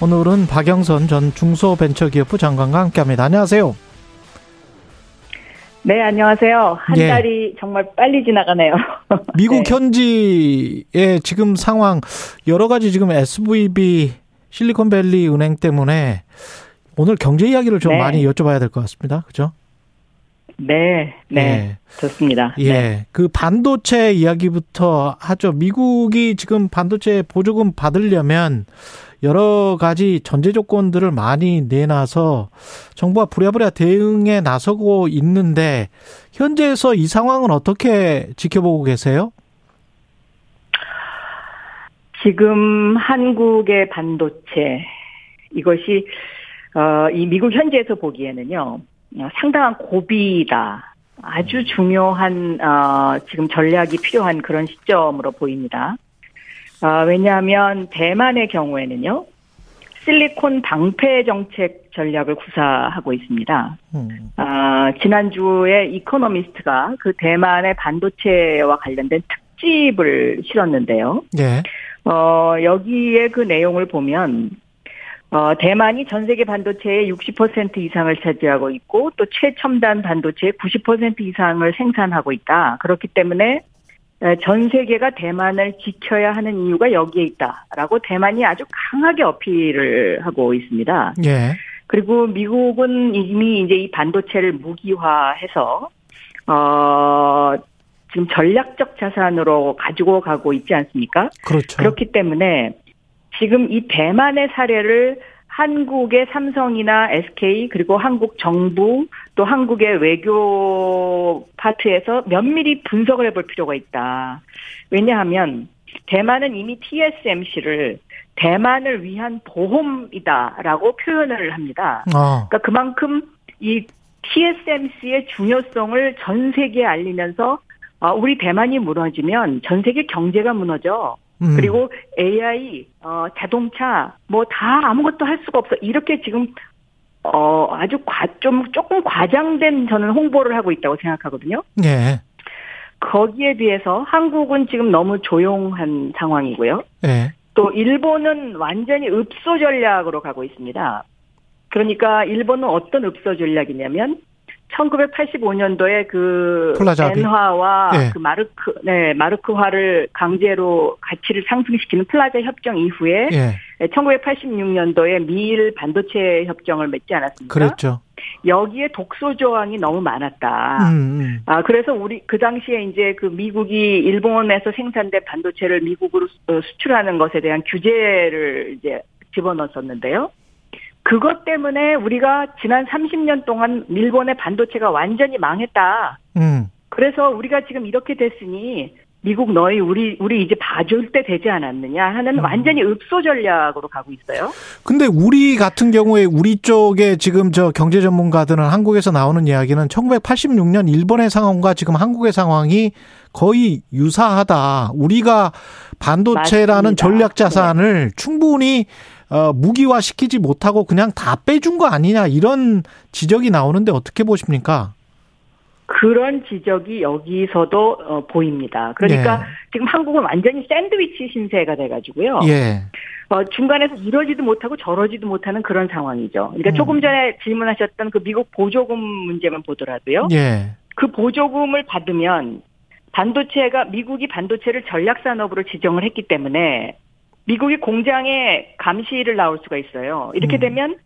오늘은 박영선 전 중소벤처기업부 장관과 함께합니다. 안녕하세요. 네, 안녕하세요. 한 예. 달이 정말 빨리 지나가네요. 미국 네. 현지의 지금 상황 여러 가지 지금 SVB 실리콘밸리 은행 때문에 오늘 경제 이야기를 좀 네. 많이 여쭤봐야 될 것 같습니다. 그죠? 네, 네, 예. 좋습니다. 예. 네. 그 반도체 이야기부터 하죠. 미국이 지금 반도체 보조금 받으려면 여러 가지 전제 조건들을 많이 내놔서 정부가 부랴부랴 대응에 나서고 있는데 현재에서 이 상황은 어떻게 지켜보고 계세요? 지금 한국의 반도체 이것이 어, 이 미국 현지에서 보기에는요 어, 상당한 고비다. 아주 중요한 어, 지금 전략이 필요한 그런 시점으로 보입니다. 아, 왜냐하면 대만의 경우에는요 실리콘 방패 정책 전략을 구사하고 있습니다. 음. 아, 지난주에 이코노미스트가 그 대만의 반도체와 관련된 특집을 실었는데요. 예. 어, 여기에 그 내용을 보면, 어, 대만이 전 세계 반도체의 60% 이상을 차지하고 있고, 또 최첨단 반도체의 90% 이상을 생산하고 있다. 그렇기 때문에, 에, 전 세계가 대만을 지켜야 하는 이유가 여기에 있다라고 대만이 아주 강하게 어필을 하고 있습니다. 예. 그리고 미국은 이미 이제 이 반도체를 무기화해서 어 지금 전략적 자산으로 가지고 가고 있지 않습니까? 그렇죠. 그렇기 때문에 지금 이 대만의 사례를 한국의 삼성이나 SK 그리고 한국 정부 또 한국의 외교 파트에서 면밀히 분석을 해볼 필요가 있다. 왜냐하면 대만은 이미 TSMC를 대만을 위한 보험이다라고 표현을 합니다. 어. 그러니까 그만큼 이 TSMC의 중요성을 전 세계에 알리면서 어, 우리 대만이 무너지면 전 세계 경제가 무너져. 음. 그리고 AI, 어, 자동차, 뭐 다 아무것도 할 수가 없어. 이렇게 지금, 어, 아주 과, 좀, 조금 과장된 저는 홍보를 하고 있다고 생각하거든요. 예. 거기에 비해서 한국은 지금 너무 조용한 상황이고요. 예. 또 일본은 완전히 읍소 전략으로 가고 있습니다. 그러니까 일본은 어떤 읍소 전략이냐면 1985년도에 그 플라자. 엔화와 예. 그 마르크 네 마르크화를 강제로 가치를 상승시키는 플라자 협정 이후에 예. 1986년도에 미일 반도체 협정을 맺지 않았습니까? 그랬죠. 여기에 독소 조항이 너무 많았다. 음, 음. 아, 그래서 우리, 그 당시에 이제 그 미국이 일본에서 생산된 반도체를 미국으로 수- 어, 수출하는 것에 대한 규제를 이제 집어넣었었는데요. 그것 때문에 우리가 지난 30년 동안 일본의 반도체가 완전히 망했다. 음. 그래서 우리가 지금 이렇게 됐으니 미국 너희 우리 우리 이제 봐줄 때 되지 않았느냐 하는 음. 완전히 읍소 전략으로 가고 있어요. 근데 우리 같은 경우에 우리 쪽에 지금 저 경제 전문가들은 한국에서 나오는 이야기는 1986년 일본의 상황과 지금 한국의 상황이 거의 유사하다. 우리가 반도체라는 맞습니다. 네. 전략 자산을 충분히 어, 무기화 시키지 못하고 그냥 다 빼준 거 아니냐 이런 지적이 나오는데 어떻게 보십니까? 그런 지적이 여기서도 어, 보입니다. 그러니까 네. 지금 한국은 완전히 샌드위치 신세가 돼가지고요. 예. 어, 중간에서 이러지도 못하고 저러지도 못하는 그런 상황이죠. 그러니까 음. 조금 전에 질문하셨던 그 미국 보조금 문제만 보더라도요. 예. 그 보조금을 받으면 반도체가 미국이 반도체를 전략 산업으로 지정을 했기 때문에 미국이 공장에 감시를 나올 수가 있어요. 이렇게 음. 되면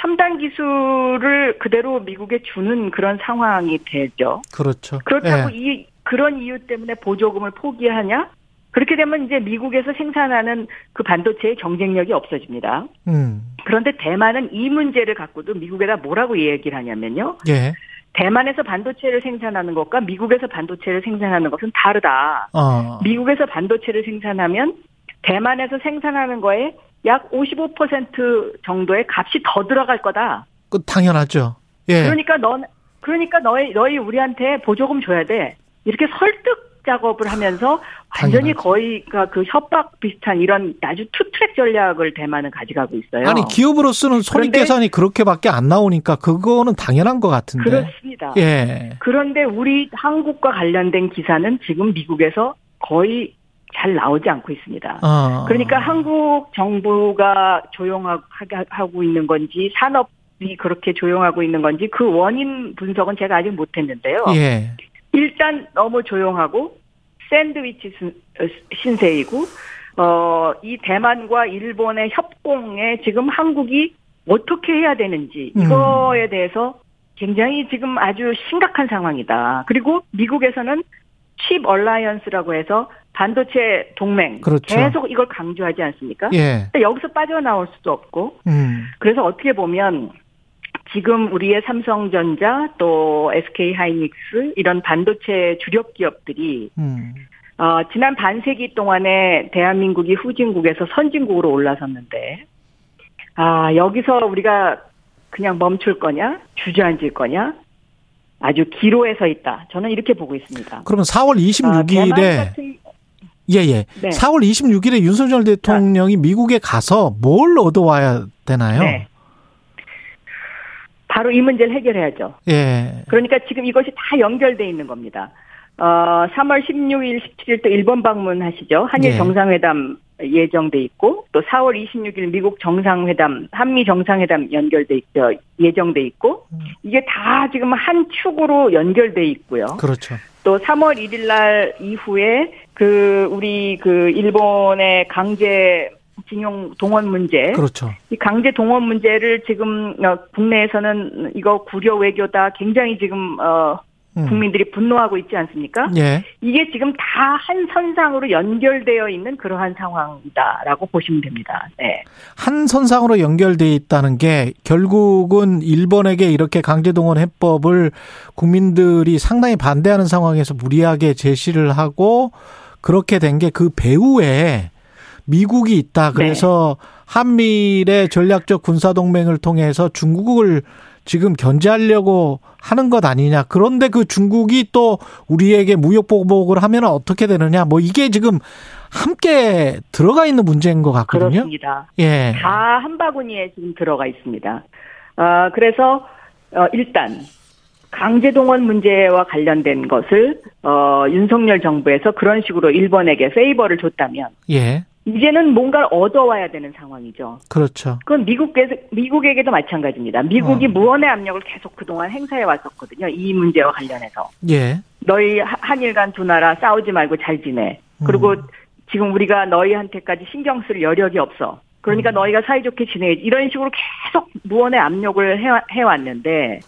첨단 기술을 그대로 미국에 주는 그런 상황이 되죠. 그렇죠. 그렇다고 예. 이 그런 이유 때문에 보조금을 포기하냐? 그렇게 되면 이제 미국에서 생산하는 그 반도체의 경쟁력이 없어집니다. 음. 그런데 대만은 이 문제를 갖고도 미국에다 뭐라고 얘기를 하냐면요. 예. 대만에서 반도체를 생산하는 것과 미국에서 반도체를 생산하는 것은 다르다. 어. 미국에서 반도체를 생산하면 대만에서 생산하는 거에 약 55% 정도의 값이 더 들어갈 거다. 그 당연하죠. 예. 그러니까 넌 그러니까 너희 너희 우리한테 보조금 줘야 돼. 이렇게 설득 작업을 하면서 완전히 당연하지. 거의 그 협박 비슷한 이런 아주 투트랙 전략을 대만은 가져가고 있어요. 아니 기업으로서는 손익 계산이 그렇게밖에 안 나오니까 그거는 당연한 것 같은데. 그렇습니다. 예. 그런데 우리 한국과 관련된 기사는 지금 미국에서 거의 잘 나오지 않고 있습니다. 어. 그러니까 한국 정부가 조용하고 있는 건지 산업이 그렇게 조용하고 있는 건지 그 원인 분석은 제가 아직 못했는데요. 예. 일단 너무 조용하고 샌드위치 신- 어, 신세이고 어, 이 대만과 일본의 협공에 지금 한국이 어떻게 해야 되는지 음. 이거에 대해서 굉장히 지금 아주 심각한 상황이다. 그리고 미국에서는 칩 얼라이언스라고 해서 반도체 동맹 그렇죠. 계속 이걸 강조하지 않습니까? 예. 여기서 빠져나올 수도 없고 음. 그래서 어떻게 보면 지금 우리의 삼성전자 또 SK 하이닉스 이런 반도체 주력 기업들이 음. 어, 지난 반세기 동안에 대한민국이 후진국에서 선진국으로 올라섰는데 아 여기서 우리가 그냥 멈출 거냐 주저앉을 거냐 아주 기로에 서 있다. 저는 이렇게 보고 있습니다. 그러면 4월 아, 대만 26일에 같은 예, 예. 네. 4월 26일에 윤석열 대통령이 미국에 가서 뭘 얻어와야 되나요? 네. 바로 이 문제를 해결해야죠. 예. 그러니까 지금 이것이 다 연결돼 있는 겁니다. 어, 3월 16일, 17일 또 일본 방문하시죠. 한일 네. 정상회담 예정돼 있고 또 4월 26일 미국 정상회담, 한미 정상회담 연결돼 있죠. 예정돼 있고 음. 이게 다 지금 한 축으로 연결돼 있고요. 그렇죠. 또 3월 1일 날 이후에 그 우리 그 일본의 강제 징용 동원 문제 그렇죠. 이 강제 동원 문제를 지금 어, 국내에서는 이거 구려 외교다 굉장히 지금 어 음. 국민들이 분노하고 있지 않습니까? 예. 이게 지금 다 한 선상으로 연결되어 있는 그러한 상황이다라고 보시면 됩니다. 네. 한 선상으로 연결돼 있다는 게 결국은 일본에게 이렇게 강제동원 해법을 국민들이 상당히 반대하는 상황에서 무리하게 제시를 하고 그렇게 된 게 그 배후에 미국이 있다. 그래서 한미일의 전략적 군사동맹을 통해서 중국을 지금 견제하려고 하는 것 아니냐. 그런데 그 중국이 또 우리에게 무역 보복을 하면 어떻게 되느냐. 뭐 이게 지금 함께 들어가 있는 문제인 것 같거든요. 그렇습니다. 예. 다 한 바구니에 지금 들어가 있습니다. 아, 그래서 어, 일단 강제 동원 문제와 관련된 것을 어, 윤석열 정부에서 그런 식으로 일본에게 페이버를 줬다면 예. 이제는 뭔가를 얻어와야 되는 상황이죠. 그렇죠. 그건 미국에서, 미국에게도 마찬가지입니다. 미국이 어. 무언의 압력을 계속 그동안 행사해 왔었거든요. 이 문제와 관련해서. 예. 너희 하- 한일 간 두 나라 싸우지 말고 잘 지내. 그리고 음. 지금 우리가 너희한테까지 신경 쓸 여력이 없어. 그러니까 음. 너희가 사이좋게 지내야지. 이런 식으로 계속 무언의 압력을 해, 해왔는데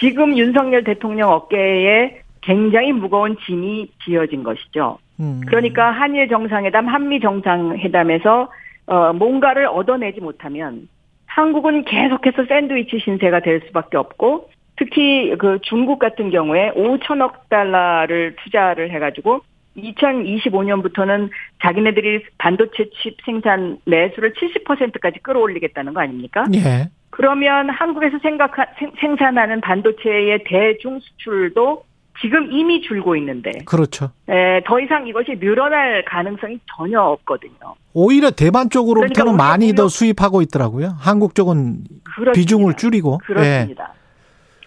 지금 윤석열 대통령 어깨에 굉장히 무거운 짐이 지어진 것이죠. 음. 그러니까 한일 정상회담, 한미 정상회담에서 어, 뭔가를 얻어내지 못하면 한국은 계속해서 샌드위치 신세가 될 수밖에 없고 특히 그 중국 같은 경우에 5천억 달러를 투자를 해가지고 2025년부터는 자기네들이 반도체 칩 생산 매수를 70%까지 끌어올리겠다는 거 아닙니까? 예. 그러면 한국에서 생각 생산하는 반도체의 대중 수출도 지금 이미 줄고 있는데 그렇죠. 에, 더 이상 이것이 늘어날 가능성이 전혀 없거든요. 오히려 대만 쪽으로부터는 그러니까 많이 더 수입하고 있더라고요. 한국 쪽은 그렇습니다. 비중을 줄이고. 예. 그렇습니다.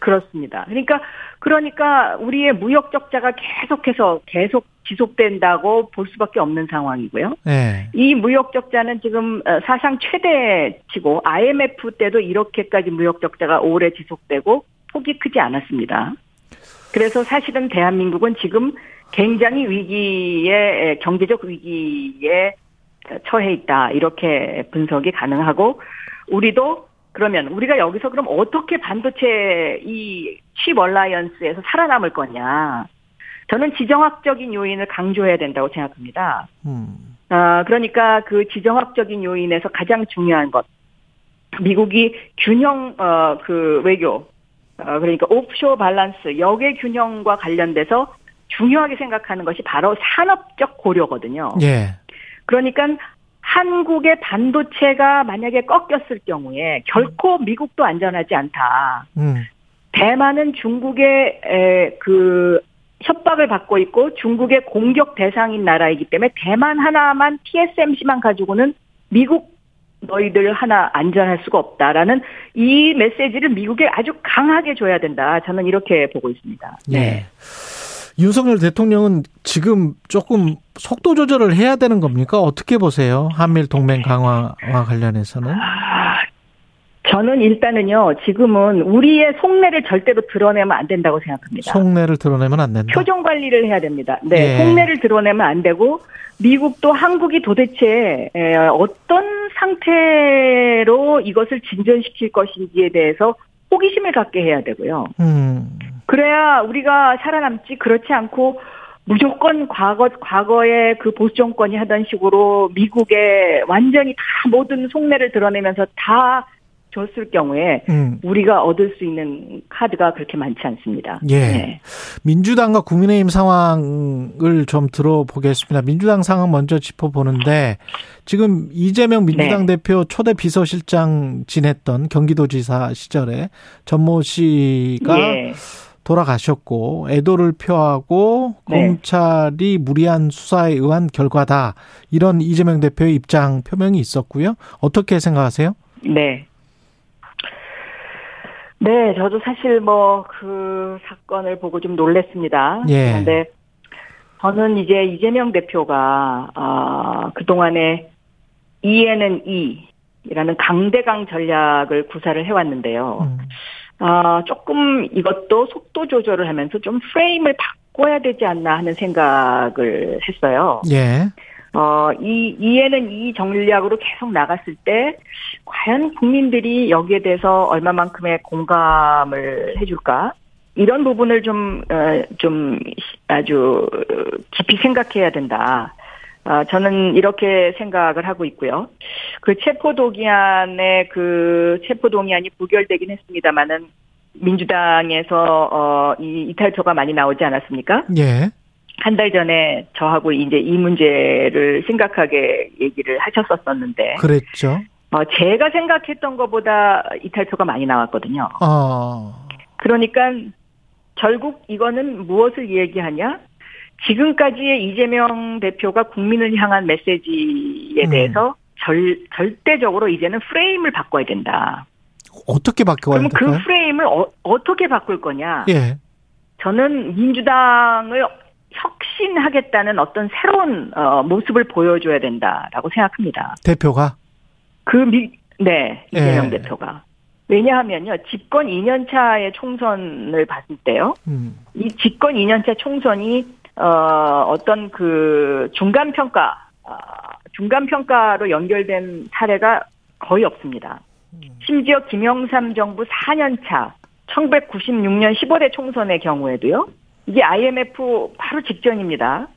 그렇습니다. 그러니까 그러니까 우리의 무역 적자가 계속해서 계속 지속된다고 볼 수밖에 없는 상황이고요. 예. 이 무역 적자는 지금 어, 사상 최대치고 IMF 때도 이렇게까지 무역 적자가 오래 지속되고 폭이 크지 않았습니다. 그래서 사실은 대한민국은 지금 굉장히 위기에 경제적 위기에 처해 있다 이렇게 분석이 가능하고 우리도 그러면 우리가 여기서 그럼 어떻게 반도체 이 칩 얼라이언스에서 살아남을 거냐? 저는 지정학적인 요인을 강조해야 된다고 생각합니다. 음. 아, 그러니까 그 지정학적인 요인에서 가장 중요한 것. 미국이 균형, 어, 그 외교, 어, 그러니까 옵쇼 밸런스, 역의 균형과 관련돼서 중요하게 생각하는 것이 바로 산업적 고려거든요. 예. 그러니까 한국의 반도체가 만약에 꺾였을 경우에 결코 미국도 안전하지 않다. 음. 대만은 중국의 에, 그 협박을 받고 있고 중국의 공격 대상인 나라이기 때문에 대만 하나만 TSMC만 가지고는 미국 너희들 하나 안전할 수가 없다라는 이 메시지를 미국에 아주 강하게 줘야 된다. 저는 이렇게 보고 있습니다. 네. 윤석열 대통령은 지금 조금 속도 조절을 해야 되는 겁니까? 어떻게 보세요? 한미일 동맹 강화와 관련해서는? 아, 저는 일단은요, 지금은 우리의 속내를 절대로 드러내면 안 된다고 생각합니다. 속내를 드러내면 안 된다. 표정 관리를 해야 됩니다. 네, 예. 속내를 드러내면 안 되고, 미국도 한국이 도대체 에, 어떤 상태로 이것을 진전시킬 것인지에 대해서 호기심을 갖게 해야 되고요. 음. 그래야 우리가 살아남지 그렇지 않고 무조건 과거 과거의 그 보수 정권이 하던 식으로 미국에 완전히 다 모든 속내를 드러내면서 다 줬을 경우에 음. 우리가 얻을 수 있는 카드가 그렇게 많지 않습니다. 예. 네. 민주당과 국민의힘 상황을 좀 들어보겠습니다. 민주당 상황 먼저 짚어보는데 지금 이재명 민주당 네. 대표 초대 비서실장 지냈던 경기도지사 시절에 전모 씨가 예. 돌아가셨고 애도를 표하고 네. 검찰이 무리한 수사에 의한 결과다 이런 이재명 대표의 입장 표명이 있었고요. 어떻게 생각하세요? 네. 네, 저도 사실 뭐 그 사건을 보고 좀 놀랬습니다. 예. 그런데 저는 이제 이재명 대표가 아, 그동안에 이에는 이라는 강대강 전략을 구사를 해왔는데요. 음. 아, 조금 이것도 속도 조절을 하면서 좀 프레임을 바꿔야 되지 않나 하는 생각을 했어요. 예. 어, 이, 이에는 이 전략으로 계속 나갔을 때, 과연 국민들이 여기에 대해서 얼마만큼의 공감을 해줄까? 이런 부분을 좀, 어, 좀 아주 깊이 생각해야 된다. 아, 저는 이렇게 생각을 하고 있고요. 그 체포동의안의 그 체포동의안이 부결되긴 했습니다만은 민주당에서 어, 이 이탈표가 많이 나오지 않았습니까? 예. 한 달 전에 저하고 이제 이 문제를 심각하게 얘기를 하셨었었는데, 그랬죠. 어, 제가 생각했던 것보다 이탈표가 많이 나왔거든요. 어. 그러니까 결국 이거는 무엇을 얘기하냐? 지금까지의 이재명 대표가 국민을 향한 메시지에 음. 대해서 절, 절대적으로 이제는 프레임을 바꿔야 된다. 어떻게 바꿔야 그러면 될까요? 그 프레임을 어, 어떻게 바꿀 거냐? 예. 저는 민주당을 혁신하겠다는 어떤 새로운 어, 모습을 보여줘야 된다라고 생각합니다. 대표가 그 미, 네 이재명 예. 대표가 왜냐하면요 집권 2년 차의 총선을 봤을 때요 음. 이 집권 2년 차 총선이 어, 어떤 그 중간 평가 아, 중간 평가로 연결된 사례가 거의 없습니다. 심지어 김영삼 정부 4년 차 1996년 15대 총선의 경우에도요. 이게 IMF 바로 직전입니다.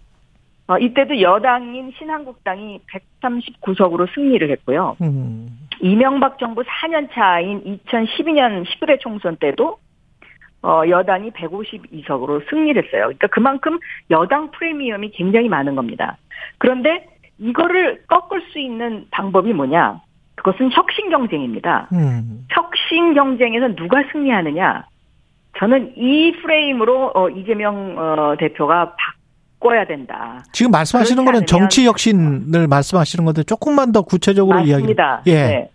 어, 이때도 여당인 신한국당이 139석으로 승리를 했고요. 음. 이명박 정부 4년 차인 2012년 19대 총선 때도 어, 여당이 152석으로 승리를 했어요. 그러니까 그만큼 여당 프리미엄이 굉장히 많은 겁니다. 그런데 이거를 꺾을 수 있는 방법이 뭐냐? 그것은 혁신 경쟁입니다. 음. 혁신 경쟁에서 누가 승리하느냐? 저는 이 프레임으로 어, 이재명 어, 대표가 바꿔야 된다. 지금 말씀하시는 거는 정치 혁신을 말씀하시는 건데 조금만 더 구체적으로 이야기. 맞습니다. 예. 네.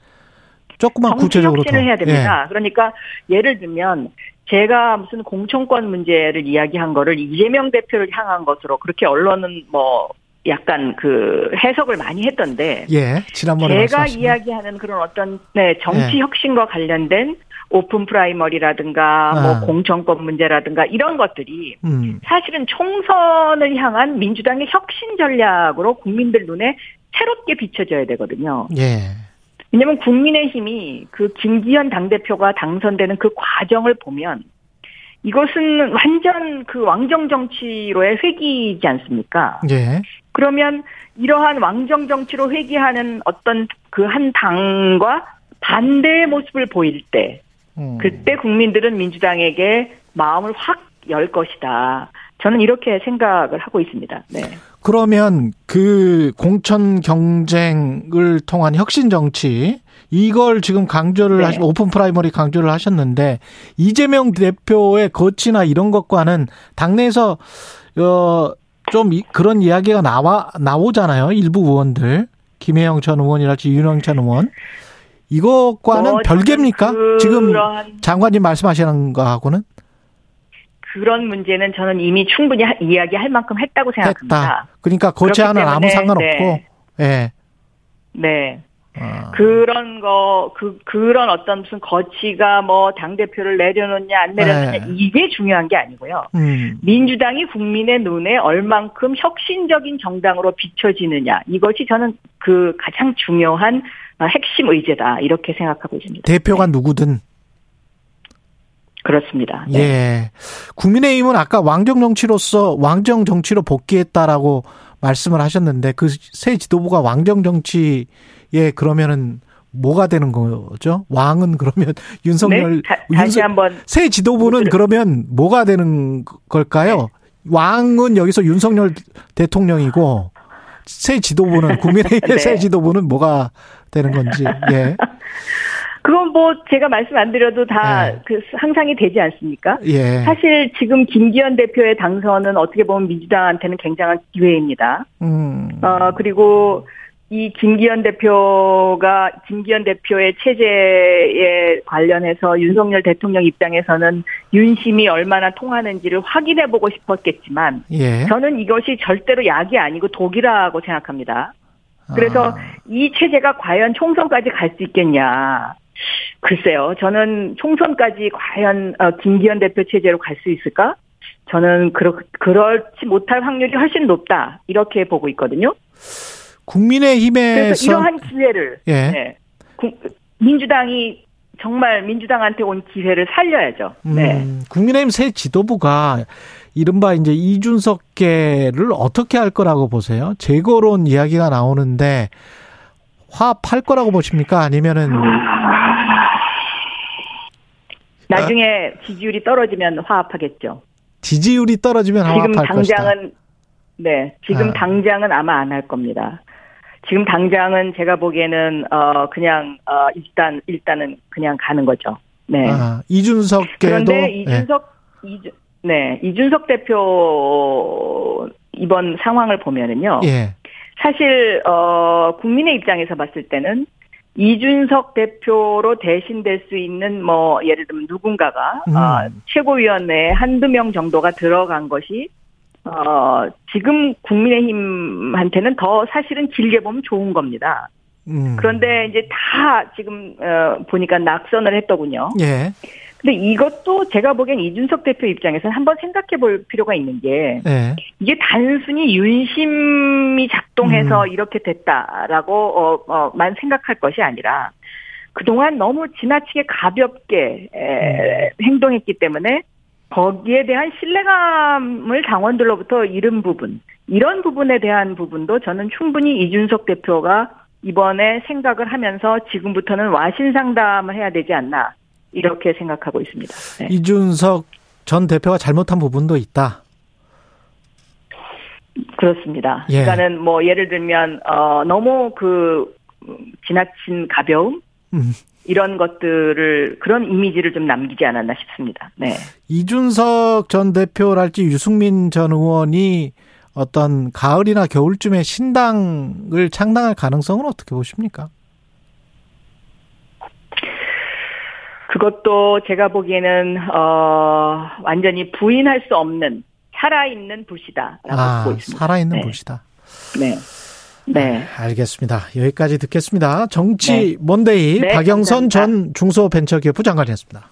조금만 구체적으로 혁신을 더. 해야 됩니다. 그러니까 예를 들면 제가 무슨 공천권 문제를 이야기한 거를 이재명 대표를 향한 것으로 그렇게 언론은 뭐 약간 그 해석을 많이 했던데 예. 예. 지난번에 제가 말씀하신 거. 이야기하는 그런 어떤 네 정치 예. 혁신과 관련된 오픈 프라이머리라든가 아. 뭐 공천권 문제라든가 이런 것들이 음. 사실은 총선을 향한 민주당의 혁신 전략으로 국민들 눈에 새롭게 비춰져야 되거든요. 예. 왜냐하면 국민의힘이 그 김기현 당대표가 당선되는 그 과정을 보면 이것은 완전 그 왕정 정치로의 회귀이지 않습니까? 예. 그러면 이러한 왕정 정치로 회귀하는 어떤 그 한 당과 반대의 모습을 보일 때 음. 그때 국민들은 민주당에게 마음을 확 열 것이다. 저는 이렇게 생각을 하고 있습니다. 네. 그러면 그 공천 경쟁을 통한 혁신 정치 이걸 지금 강조를 네. 하시 오픈 프라이머리 강조를 하셨는데 이재명 대표의 거취나 이런 것과는 당내에서 어 좀 그런 이야기가 나와 나오잖아요. 일부 의원들 김해영 전 의원이랄지 윤영찬 의원 이것과는 뭐 별개입니까? 지금 장관님 말씀하시는 거하고는 그런 문제는 저는 이미 충분히 하- 이야기할 만큼 했다고 생각합니다. 했다. 그러니까 그렇기 아무 상관없고 네. 예. 네. 아. 그런 거, 그, 그런 어떤 무슨 거치가 뭐 당대표를 내려놓냐, 안 내려놓냐, 네. 이게 중요한 게 아니고요. 음. 민주당이 국민의 눈에 얼만큼 혁신적인 정당으로 비춰지느냐, 이것이 저는 그 가장 중요한 어, 핵심 의제다, 이렇게 생각하고 있습니다. 대표가 누구든 그렇습니다. 네. 예. 국민의힘은 아까 왕정 정치로서 왕정 정치로 복귀했다라고 말씀을 하셨는데 그 새 지도부가 왕정 정치에 그러면은 뭐가 되는 거죠? 왕은 그러면 윤석열 네? 다, 윤석- 한번 새 지도부는 그러면 뭐가 되는 걸까요? 왕은 여기서 윤석열 대통령이고 새 지도부는 국민의힘의 네. 새 지도부는 뭐가 되는 건지. 예. 그건 뭐 제가 말씀 안 드려도 다 네. 그 상상이 되지 않습니까? 예. 사실 지금 김기현 대표의 당선은 어떻게 보면 민주당한테는 굉장한 기회입니다. 음. 어, 그리고 이 김기현 대표가, 김기현 대표의 체제에 관련해서 윤석열 대통령 입장에서는 윤심이 얼마나 통하는지를 확인해 보고 싶었겠지만, 예. 저는 이것이 절대로 약이 아니고 독이라고 생각합니다. 그래서 아. 이 체제가 과연 총선까지 갈 수 있겠냐. 글쎄요. 저는 총선까지 과연 어, 김기현 대표 체제로 갈 수 있을까? 저는 그렇, 그렇지 못할 확률이 훨씬 높다. 이렇게 보고 있거든요. 그래서 국민의힘에서 이러한 기회를 예. 네. 국- 민주당이 정말 민주당한테 온 기회를 살려야죠. 네. 음, 국민의힘 새 지도부가 이른바 이제 이준석계를 어떻게 할 거라고 보세요? 재거론 이야기가 나오는데 화합할 거라고 보십니까? 아니면은 나중에 지지율이 떨어지면 화합하겠죠. 지지율이 떨어지면 지금 화합할 것이다. 당장은 네, 지금 아. 당장은 아마 안 할 겁니다. 지금 당장은 제가 보기에는 어 그냥 어 일단 일단은 그냥 가는 거죠. 네. 아, 이준석계도 그런데 예. 이준석 이준 네 이준석 대표 이번 상황을 보면은요. 예. 사실 어 국민의 입장에서 봤을 때는 이준석 대표로 대신될 수 있는 뭐 예를 들면 누군가가 음. 어, 최고위원회에 한두 명 정도가 들어간 것이 어 지금 국민의힘한테는 더 사실은 길게 보면 좋은 겁니다. 음. 그런데 이제 다 지금 어 보니까 낙선을 했더군요. 예. 근데 이것도 제가 보기엔 이준석 대표 입장에서는 한번 생각해 볼 필요가 있는 게 예. 이게 단순히 윤심이 작동해서 음. 이렇게 됐다라고 어, 어, 만 생각할 것이 아니라 그동안 너무 지나치게 가볍게 에, 음. 행동했기 때문에 거기에 대한 신뢰감을 당원들로부터 잃은 부분 이런 부분에 대한 부분도 저는 충분히 이준석 대표가 이번에 생각을 하면서 지금부터는 와신 상담을 해야 되지 않나 이렇게 생각하고 있습니다. 네. 이준석 전 대표가 잘못한 부분도 있다. 그렇습니다. 예. 그러니까는 뭐 예를 들면 어 너무 그 음, 지나친 가벼움 음. 이런 것들을 그런 이미지를 좀 남기지 않았나 싶습니다. 네. 이준석 전 대표랄지 유승민 전 의원이 어떤 가을이나 겨울쯤에 신당을 창당할 가능성은 어떻게 보십니까? 그것도 제가 보기에는 어 완전히 부인할 수 없는 살아있는 불씨다라고 아, 보고 있습니다. 살아있는 네. 불씨다. 네. 네. 알겠습니다. 여기까지 듣겠습니다. 정치 네. 먼데이 네, 박영선 감사합니다. 전 중소벤처기업부 장관이었습니다.